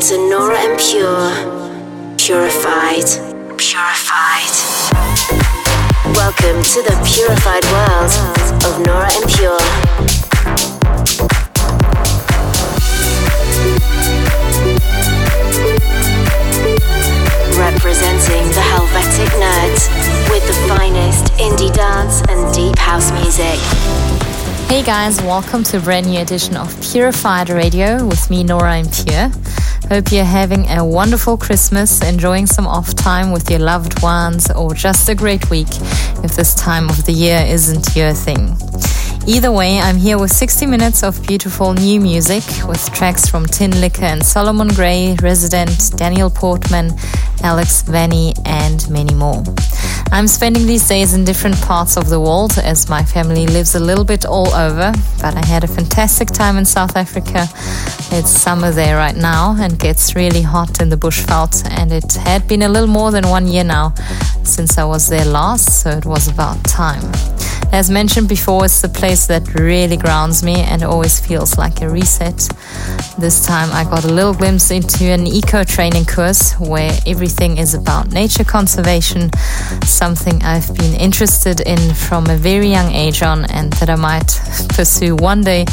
to Nora En Pure. Purified. Purified. Welcome to the purified world of Nora En Pure. Representing the Helvetic Nerds with the finest indie dance and deep house music. Hey guys, welcome to a brand new edition of Purified Radio with me, Nora En Pure. Hope you're having a wonderful Christmas, enjoying some off time with your loved ones, or just a great week if this time of the year isn't your thing. Either way, I'm here with 60 minutes of beautiful new music with tracks from Tin Tinlicker and Solomon Grey, Resident, Daniel Portman, Alex Vanny, and many more. I'm spending these days in different parts of the world as my family lives a little bit all over, but I had a fantastic time in South Africa. It's summer there right now and gets really hot in the bushveld, and it had been a little more than one year now since I was there last, so it was about time. As mentioned before, it's the place that really grounds me and always feels like a reset. This time I got a little glimpse into an eco training course where everything is about nature conservation, something I've been interested in from a very young age on and that I might pursue one day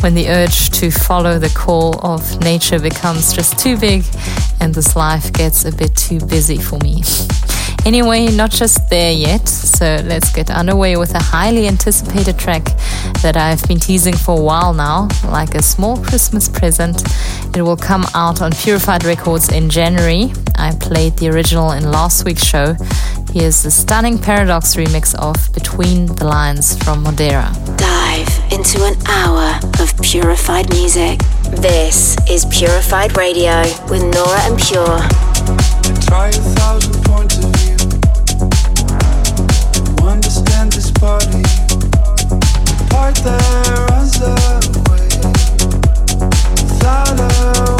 when the urge to follow the call of nature becomes just too big and this life gets a bit too busy for me. Anyway, not just there yet, so let's get underway with a highly anticipated track that I've been teasing for a while now, like a small Christmas present. It will come out on Purified Records in January. I played the original in last week's show. Here's the stunning Paradox remix of Between the Lines from Modera. Dive into an hour of purified music. This is Purified Radio with Nora En Pure. Part that runs away without a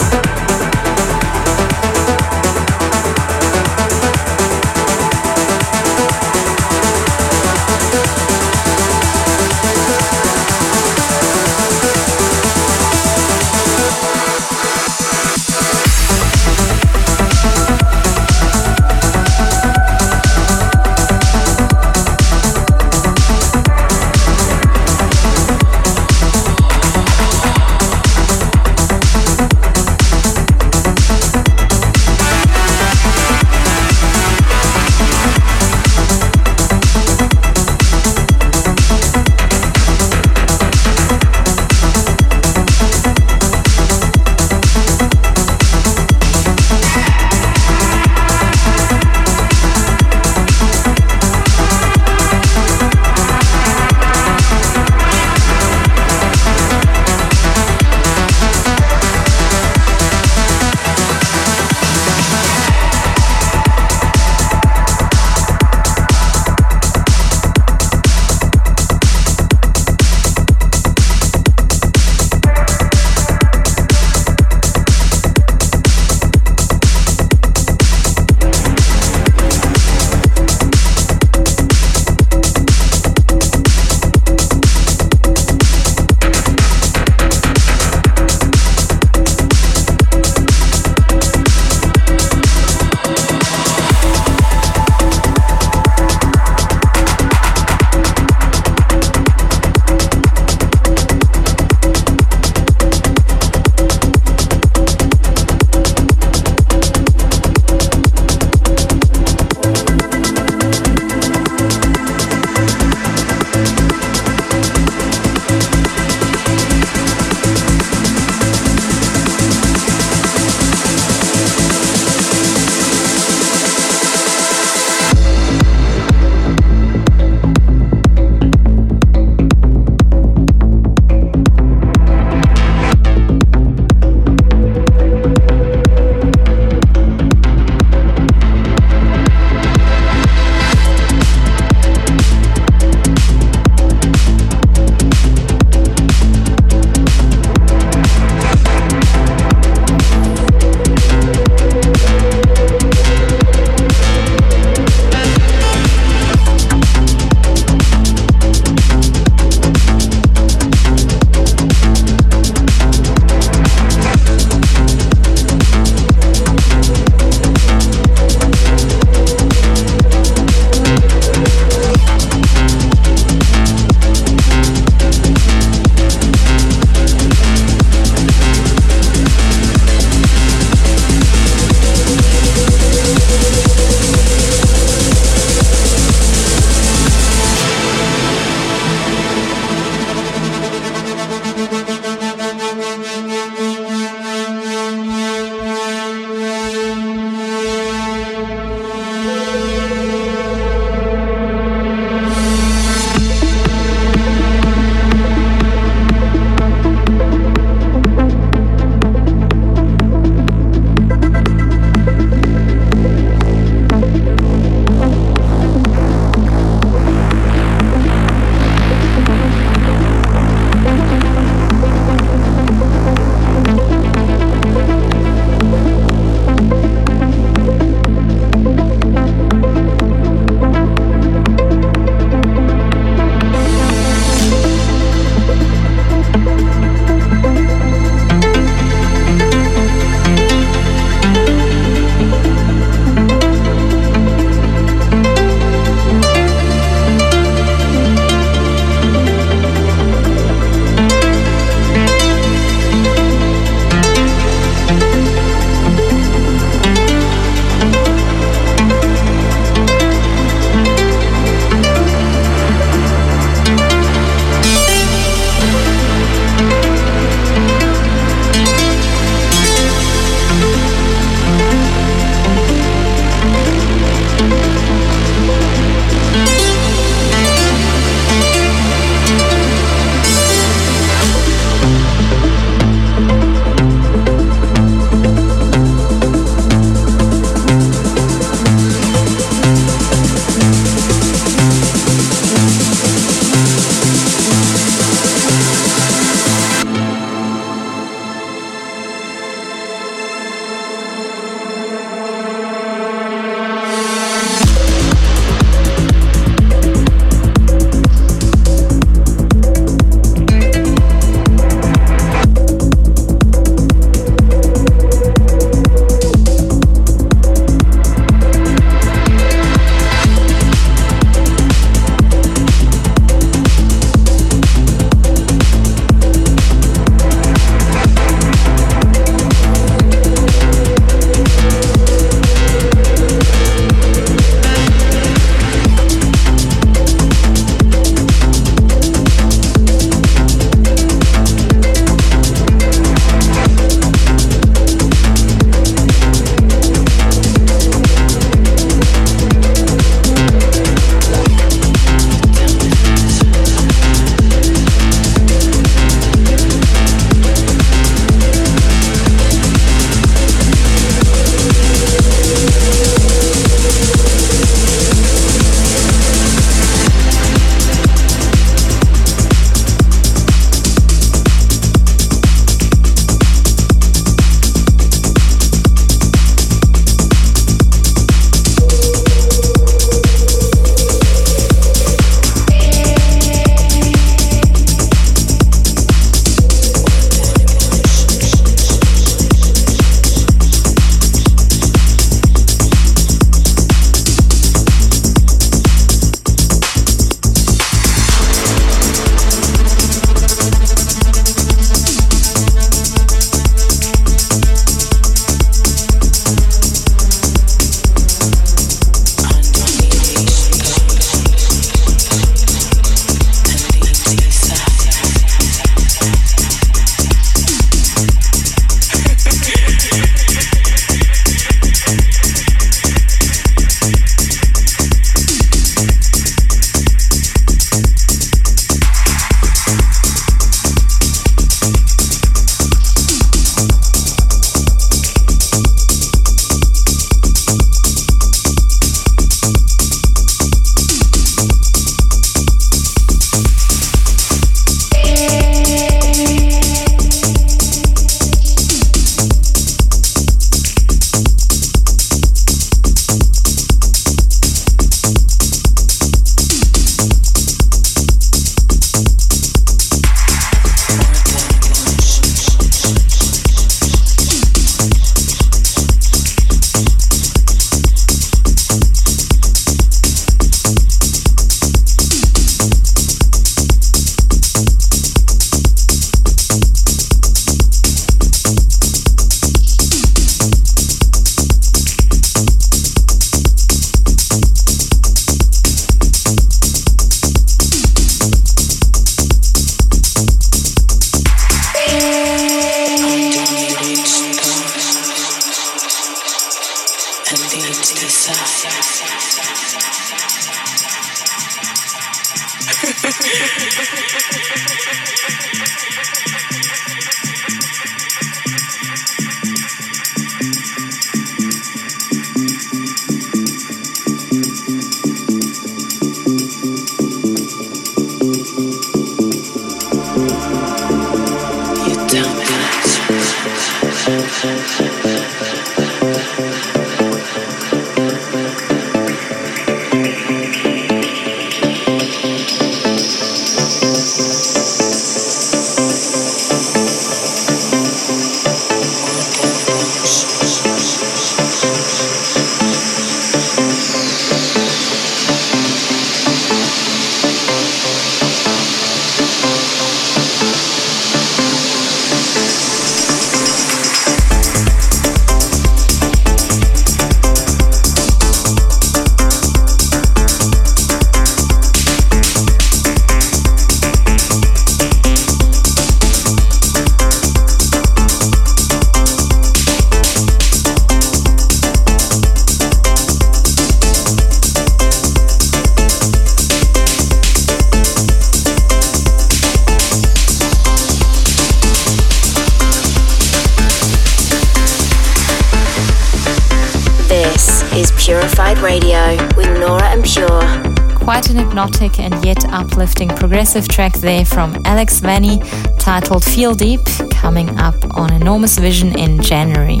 progressive track there from Alex Vanny titled Feel Deep, coming up on Enormous Vision in January.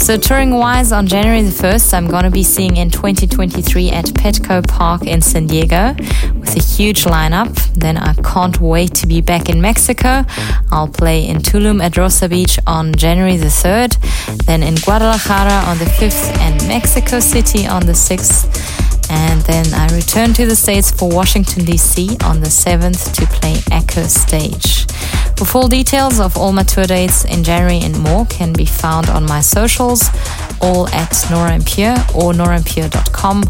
So, touring wise, on January the 1st, I'm going to be seeing in 2023 at Petco Park in San Diego with a huge lineup. Then I can't wait to be back in Mexico. I'll play in Tulum at Rosa Beach on January the 3rd, then in Guadalajara on the 5th, and Mexico City on the 6th and then I return to the States for Washington, D.C. on the 7th to play Echostage. For full details of all my tour dates in January and more can be found on my socials, all at Nora En Pure or noraenpure.com.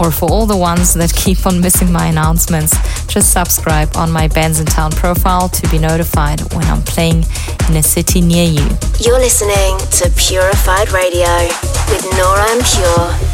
Or for all the ones that keep on missing my announcements, just subscribe on my Bandsintown profile to be notified when I'm playing in a city near you. You're listening to Purified Radio with Nora En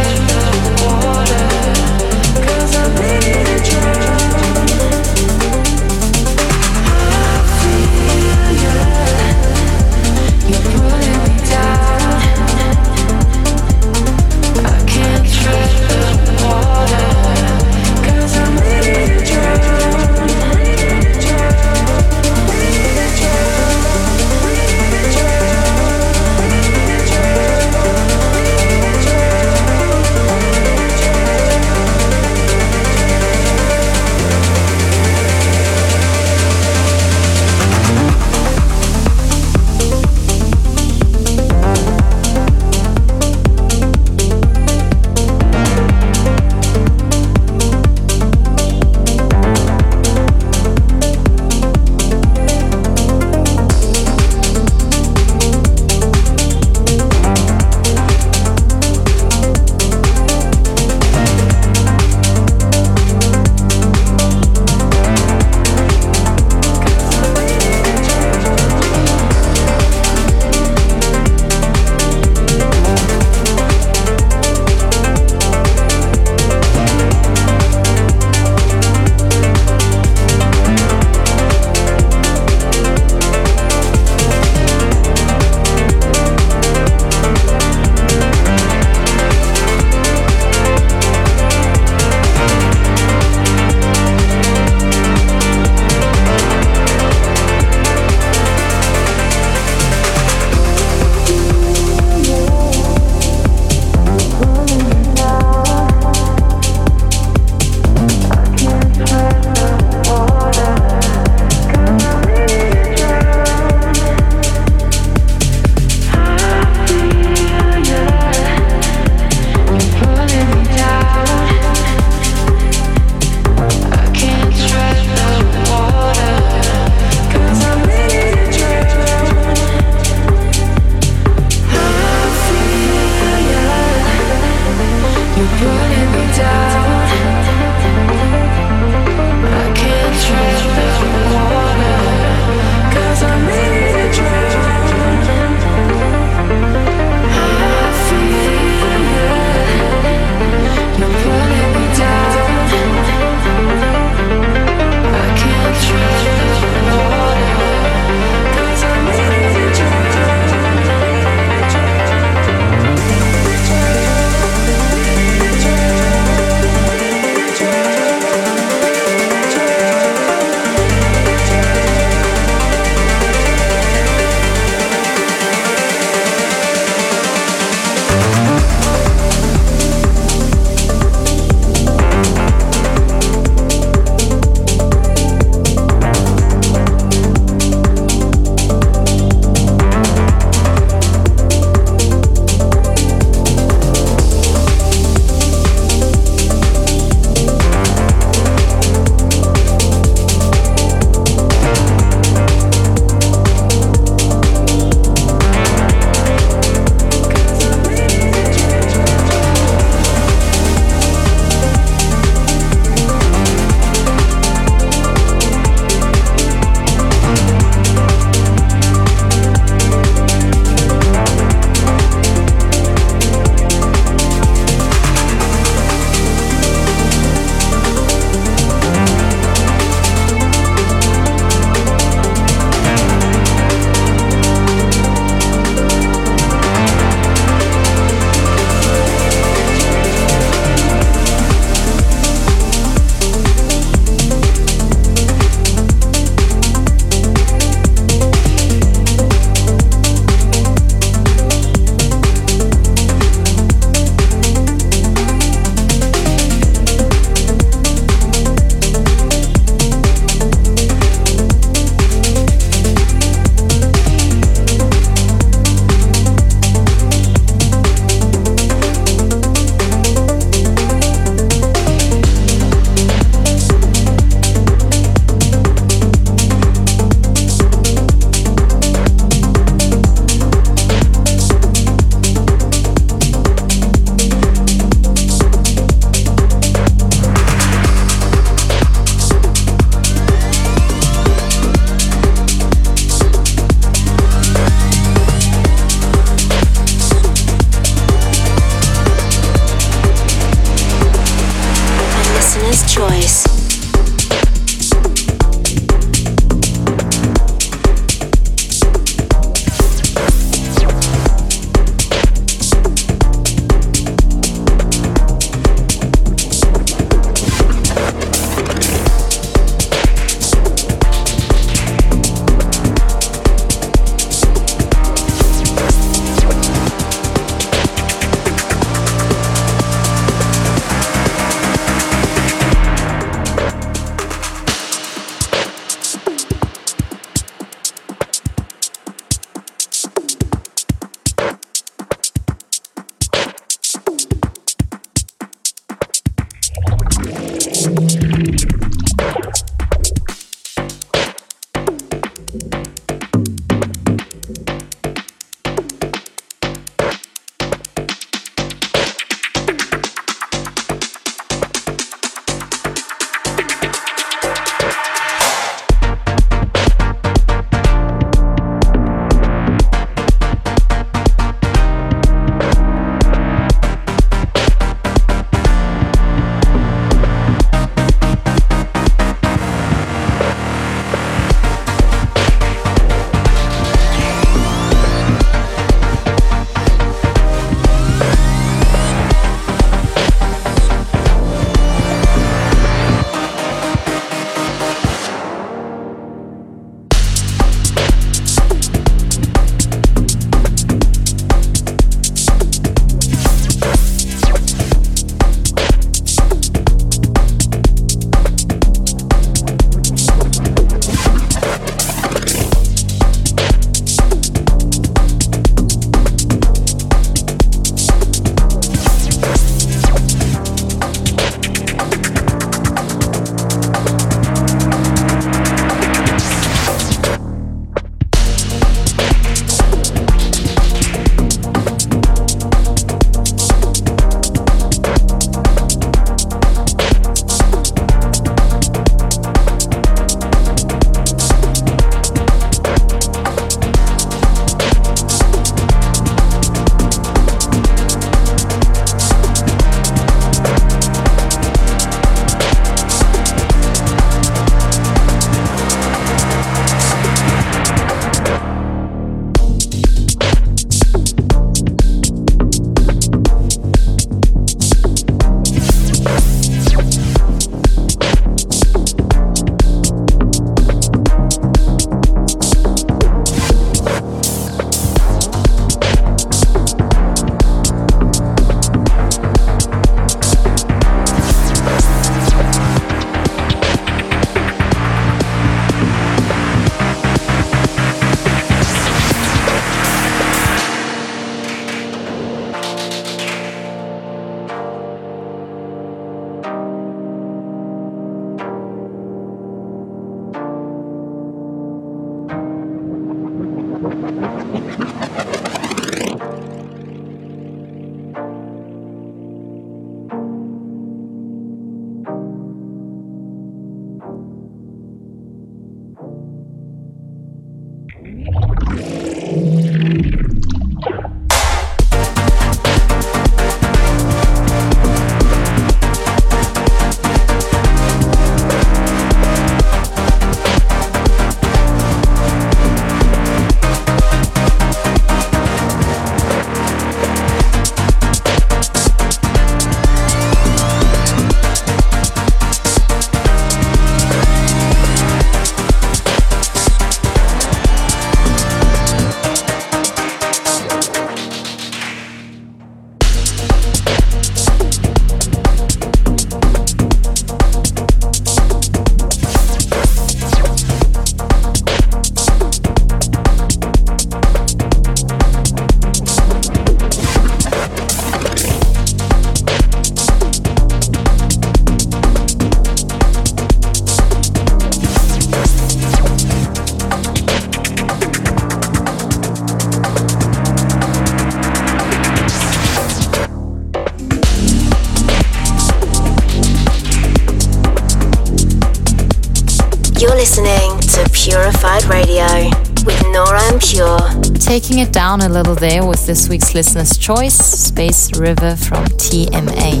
Taking it down a little there with this week's listener's choice, Space River from TMA.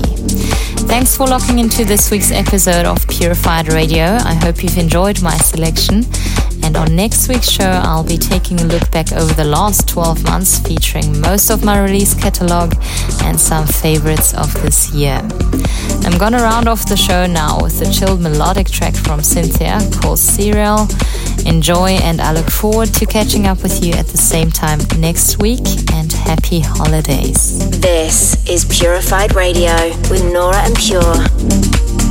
Thanks for locking into this week's episode of Purified Radio. I hope you've enjoyed my selection. And on next week's show, I'll be taking a look back over the last 12 months, featuring most of my release catalog and some favorites of this year. I'm gonna round off the show now with a chilled melodic track from Cynthia called Serial. Enjoy, and I look forward to catching up with you at the same time next week. And happy holidays. This is Purified Radio with Nora En Pure.